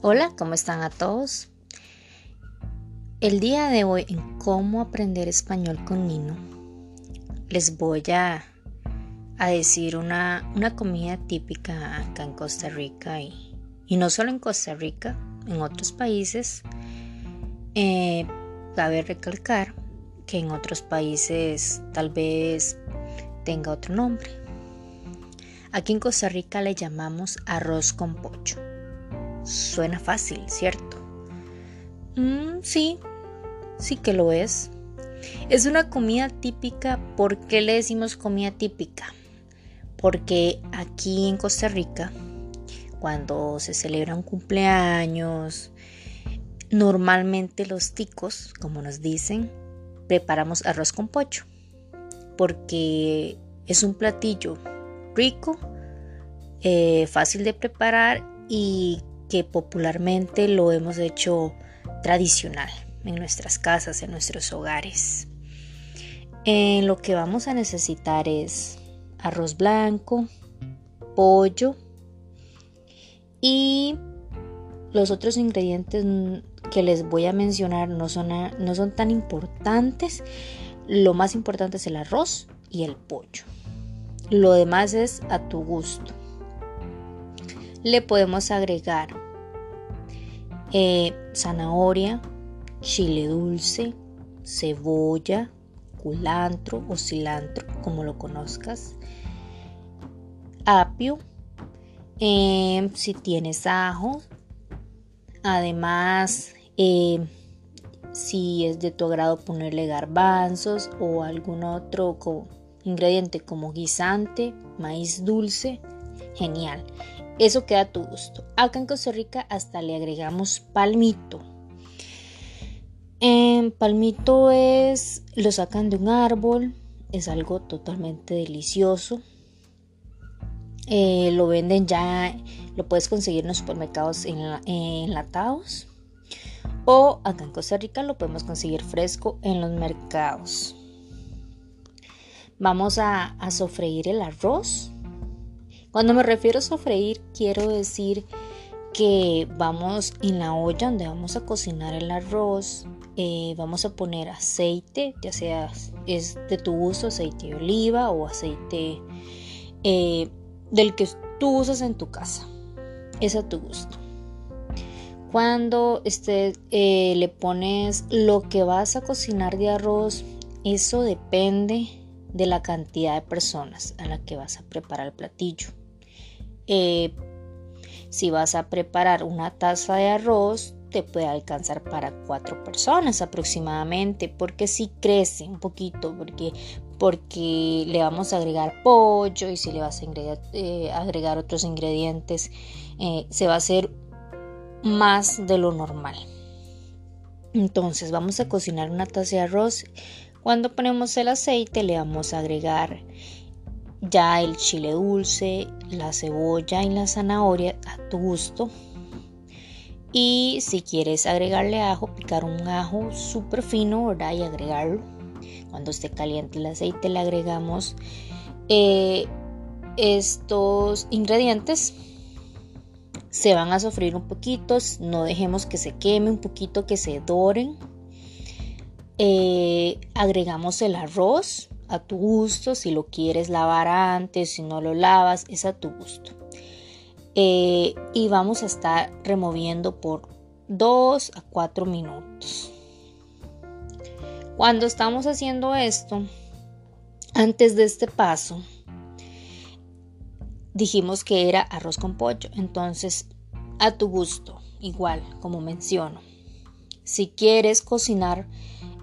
Hola, ¿cómo están a todos? El día de hoy en cómo aprender español con Nino, les voy a, decir una, comida típica acá en Costa Rica y, no solo en Costa Rica, en otros países. Eh, cabe recalcar que en otros países tal vez tenga otro nombre. Aquí en Costa Rica le llamamos arroz con pocho. Suena fácil, ¿cierto? Mm, sí, sí que lo es. Es una comida típica. ¿Por qué le decimos comida típica? Porque aquí en Costa Rica, cuando se celebra un cumpleaños, normalmente los ticos, como nos dicen, preparamos arroz con pocho. Porque es un platillo rico, eh, fácil de preparar y que popularmente lo hemos hecho tradicional en nuestras casas, en nuestros hogares. En lo que vamos a necesitar es arroz blanco, pollo y los otros ingredientes que les voy a mencionar no son, no son tan importantes. Lo más importante es el arroz y el pollo. Lo demás es a tu gusto le podemos agregar eh, zanahoria, chile dulce, cebolla, culantro o cilantro, como lo conozcas, apio, em, si tienes ajo, además em, si es de tu agrado ponerle garbanzos o algún otro ingrediente como guisante, maíz dulce, genial. Eso queda a tu gusto. Acá en Costa Rica hasta le agregamos palmito. En palmito es, lo sacan de un árbol, es algo totalmente delicioso. Eh, lo venden ya, lo puedes conseguir en los supermercados enlatados. O acá en Costa Rica lo podemos conseguir fresco en los mercados. Vamos a, a sofreír el arroz cuando me refiero a sofreír, quiero decir que vamos en la olla donde vamos a cocinar el arroz, eh, vamos a poner aceite, ya sea es de tu gusto, aceite de oliva o aceite eh, del que tú usas en tu casa. Es a tu gusto. Cuando este, eh, le pones lo que vas a cocinar de arroz, eso depende de la cantidad de personas a la que vas a preparar el platillo. Eh, si vas a preparar una taza de arroz, te puede alcanzar para cuatro personas aproximadamente, porque si crece un poquito, porque, porque le vamos a agregar pollo y si le vas a eh, agregar, otros ingredientes, eh, se va a hacer más de lo normal. Entonces vamos a cocinar una taza de arroz. Cuando ponemos el aceite le vamos a agregar ya el chile dulce, la cebolla y la zanahoria a tu gusto. Y si quieres agregarle ajo, picar un ajo súper fino. Y agregarlo. Cuando esté caliente el aceite le agregamos eh, estos ingredientes. Se van a sofrir un poquito, no dejemos que se queme un poquito, que se doren. Eh, agregamos el arroz, a tu gusto, si lo quieres lavar antes, si no lo lavas, es a tu gusto. Eh, y vamos a estar removiendo por 2 a 4 minutos. Cuando estamos haciendo esto, antes de este paso, dijimos que era arroz con pollo, entonces a tu gusto, igual como menciono. Si quieres cocinar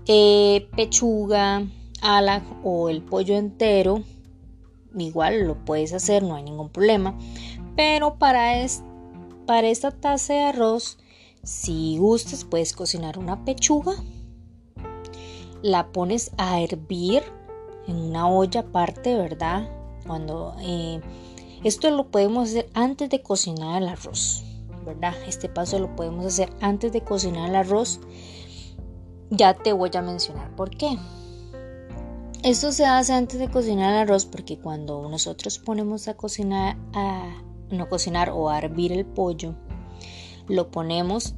eh, pechuga, ala o el pollo entero, igual lo puedes hacer, no hay ningún problema. Pero para, para esta taza de arroz, si gustas, puedes cocinar una pechuga. La pones a hervir en una olla aparte, ¿verdad? Cuando eh, esto lo podemos hacer antes de cocinar el arroz, ¿verdad? Este paso lo podemos hacer antes de cocinar el arroz. Ya te voy a mencionar por qué. Esto se hace antes de cocinar el arroz porque cuando nosotros ponemos a cocinar, a no cocinar o a hervir el pollo, lo ponemos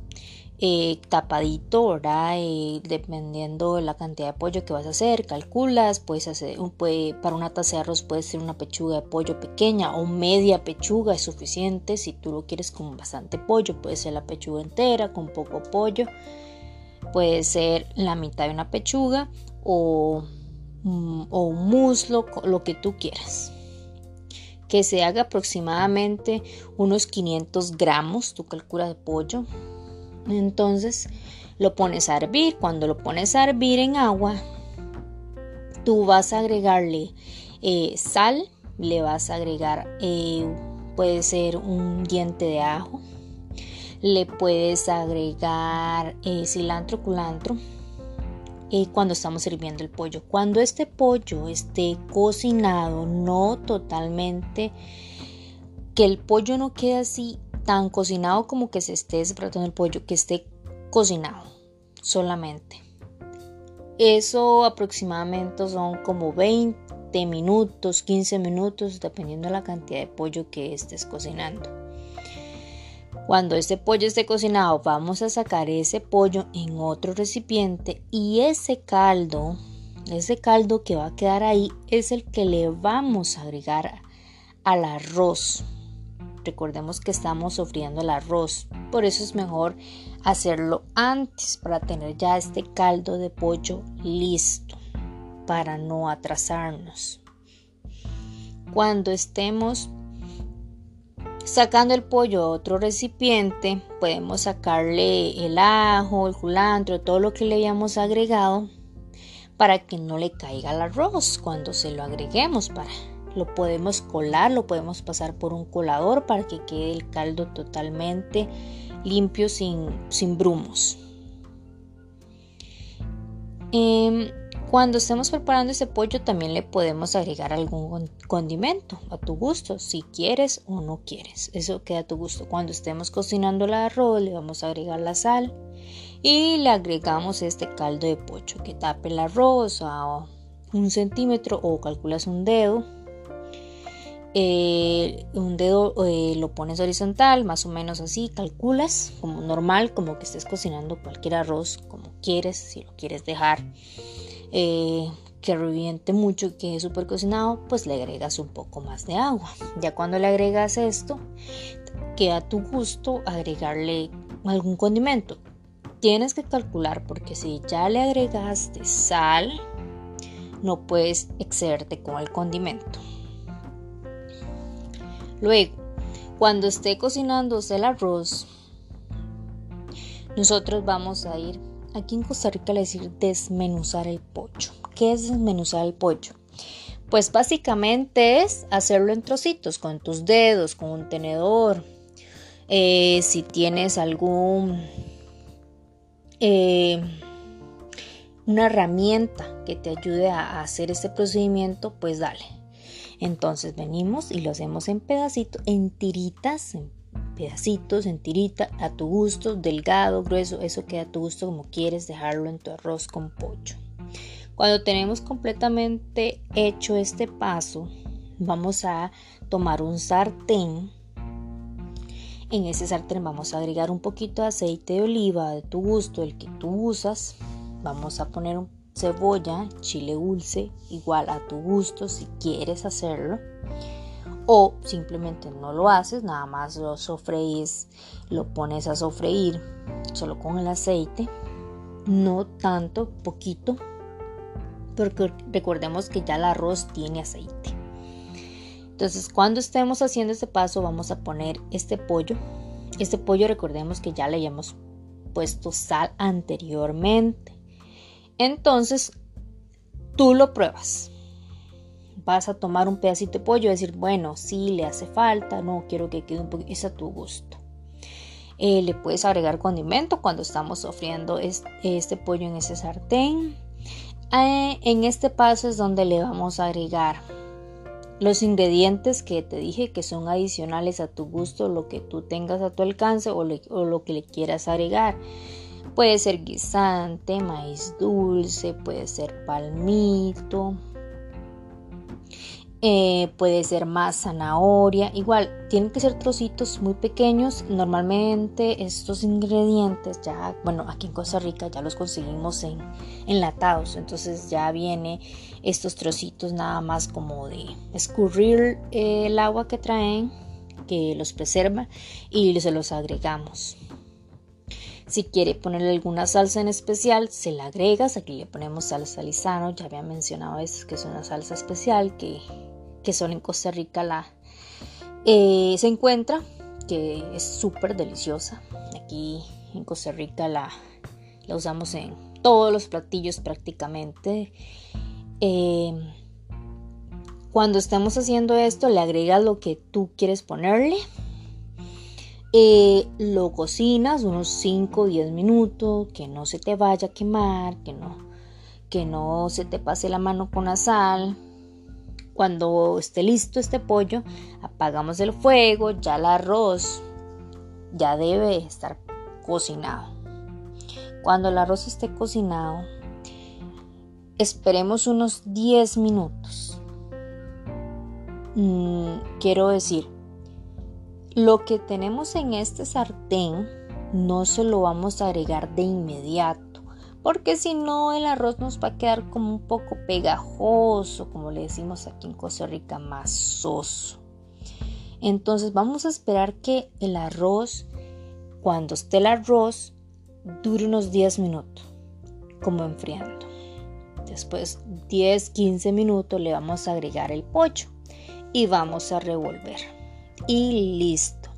eh, tapadito, ¿verdad? Eh, dependiendo de la cantidad de pollo que vas a hacer, calculas, puedes hacer, puede, para una taza de arroz puede ser una pechuga de pollo pequeña o media pechuga es suficiente, si tú lo quieres con bastante pollo, puede ser la pechuga entera, con poco pollo, puede ser la mitad de una pechuga o, mm, o un muslo, lo que tú quieras. Que se haga aproximadamente unos 500 gramos, tu calcula de pollo, entonces lo pones a hervir. Cuando lo pones a hervir en agua, tú vas a agregarle eh, sal, le vas a agregar, eh, puede ser un diente de ajo, le puedes agregar eh, cilantro, culantro. cuando estamos hirviendo el pollo, cuando este pollo esté cocinado, no totalmente, que el pollo no quede así tan cocinado como que se esté desbaratando el pollo, que esté cocinado solamente. Eso aproximadamente son como 20 minutos, 15 minutos, dependiendo de la cantidad de pollo que estés cocinando. Cuando este pollo esté cocinado, vamos a sacar ese pollo en otro recipiente y ese caldo, ese caldo que va a quedar ahí, es el que le vamos a agregar al arroz Recordemos que estamos sofriendo el arroz, por eso es mejor hacerlo antes para tener ya este caldo de pollo listo, para no atrasarnos. Cuando estemos sacando el pollo a otro recipiente, podemos sacarle el ajo, el culantro, todo lo que le hayamos agregado para que no le caiga el arroz cuando se lo agreguemos para lo podemos colar, lo podemos pasar por un colador para que quede el caldo totalmente limpio sin, sin brumos. Em, cuando estemos preparando ese pollo también le podemos agregar algún condimento a tu gusto, si quieres o no quieres. Eso queda a tu gusto. Cuando estemos cocinando el arroz le vamos a agregar la sal y le agregamos este caldo de pollo que tape el arroz a un centímetro o calculas un dedo eh, un dedo eh, lo pones horizontal, más o menos así, calculas como normal, como que estés cocinando cualquier arroz, como quieres, si lo quieres dejar eh, que reviente mucho y quede súper cocinado, pues le agregas un poco más de agua. Ya cuando le agregas esto, queda a tu gusto agregarle algún condimento. Tienes que calcular porque si ya le agregaste sal, no puedes excederte con el condimento. Luego, cuando esté cocinándose el arroz, nosotros vamos a ir, aquí en Costa Rica le decir desmenuzar el pollo. ¿Qué es desmenuzar el pollo? Pues básicamente es hacerlo en trocitos con tus dedos, con un tenedor. Eh, si tienes algún eh, una herramienta que te ayude a hacer este procedimiento, pues dale. Entonces venimos y lo hacemos en pedacitos, en tiritas, en pedacitos, en tirita, a tu gusto, delgado, grueso, eso queda a tu gusto como quieres dejarlo en tu arroz con pollo. Cuando tenemos completamente hecho este paso, vamos a tomar un sartén. En ese sartén vamos a agregar un poquito de aceite de oliva de tu gusto, el que tú usas. Vamos a poner un cebolla, chile dulce, igual a tu gusto si quieres hacerlo. O simplemente no lo haces, nada más lo sofreís, lo pones a sofreír solo con el aceite. No tanto, poquito, porque recordemos que ya el arroz tiene aceite. Entonces, cuando estemos haciendo este paso, vamos a poner este pollo. Este pollo, recordemos que ya le hayamos puesto sal anteriormente. Entonces, tú lo pruebas. Vas a tomar un pedacito de pollo y decir, bueno, sí, le hace falta, no quiero que quede un poquito, es a tu gusto. Eh, le puedes agregar condimento cuando estamos sofriendo este, pollo en ese sartén. Eh, en este paso es donde le vamos a agregar los ingredientes que te dije que son adicionales a tu gusto, lo que tú tengas a tu alcance o lo que le quieras agregar. Puede ser guisante, maíz dulce, puede ser palmito. Eh, puede ser más zanahoria, igual tienen que ser trocitos muy pequeños. Normalmente estos ingredientes ya, bueno, aquí en Costa Rica ya los conseguimos en enlatados, entonces ya viene estos trocitos nada más como de escurrir eh, el agua que traen, que los preserva y se los agregamos. Si quiere ponerle alguna salsa en especial, se la agregas. Aquí le ponemos salsa lisano. Ya había mencionado eso, que es una salsa especial que, que solo en Costa Rica la, eh, se encuentra, que es súper deliciosa. Aquí en Costa Rica la, la, usamos en todos los platillos prácticamente. Eh, cuando estemos haciendo esto, le agregas lo que tú quieres ponerle. Eh, lo cocinas unos 5 o 10 minutos, que no se te vaya a quemar, que no, que no se te pase la mano con la sal. Cuando esté listo este pollo, apagamos el fuego, ya el arroz ya debe estar cocinado. Cuando el arroz esté cocinado, esperemos unos 10 minutos. Mm, quiero decir, lo que tenemos en este sartén no se lo vamos a agregar de inmediato, porque si no el arroz nos va a quedar como un poco pegajoso, como le decimos aquí en Costa Rica, masoso. Entonces vamos a esperar que el arroz, cuando esté el arroz, dure unos 10 minutos, como enfriando. Después 10-15 minutos le vamos a agregar el pollo y vamos a revolver y listo.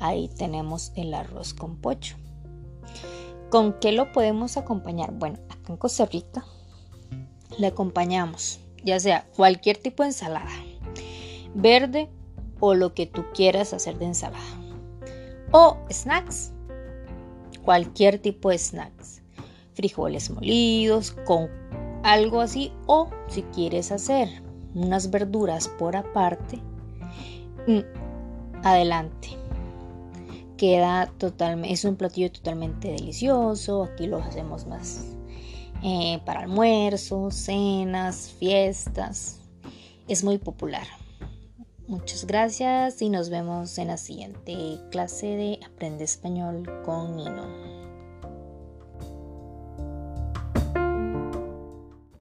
Ahí tenemos el arroz con pollo. ¿Con qué lo podemos acompañar? Bueno, acá en Costa Rica le acompañamos ya sea cualquier tipo de ensalada, verde o lo que tú quieras hacer de ensalada. O snacks, cualquier tipo de snacks. Frijoles molidos, con algo así. O si quieres hacer unas verduras por aparte, mm, adelante. Queda totalmente, es un platillo totalmente delicioso. Aquí lo hacemos más eh, para almuerzos, cenas, fiestas. Es muy popular. Muchas gracias y nos vemos en la siguiente clase de Aprende Español con Nino.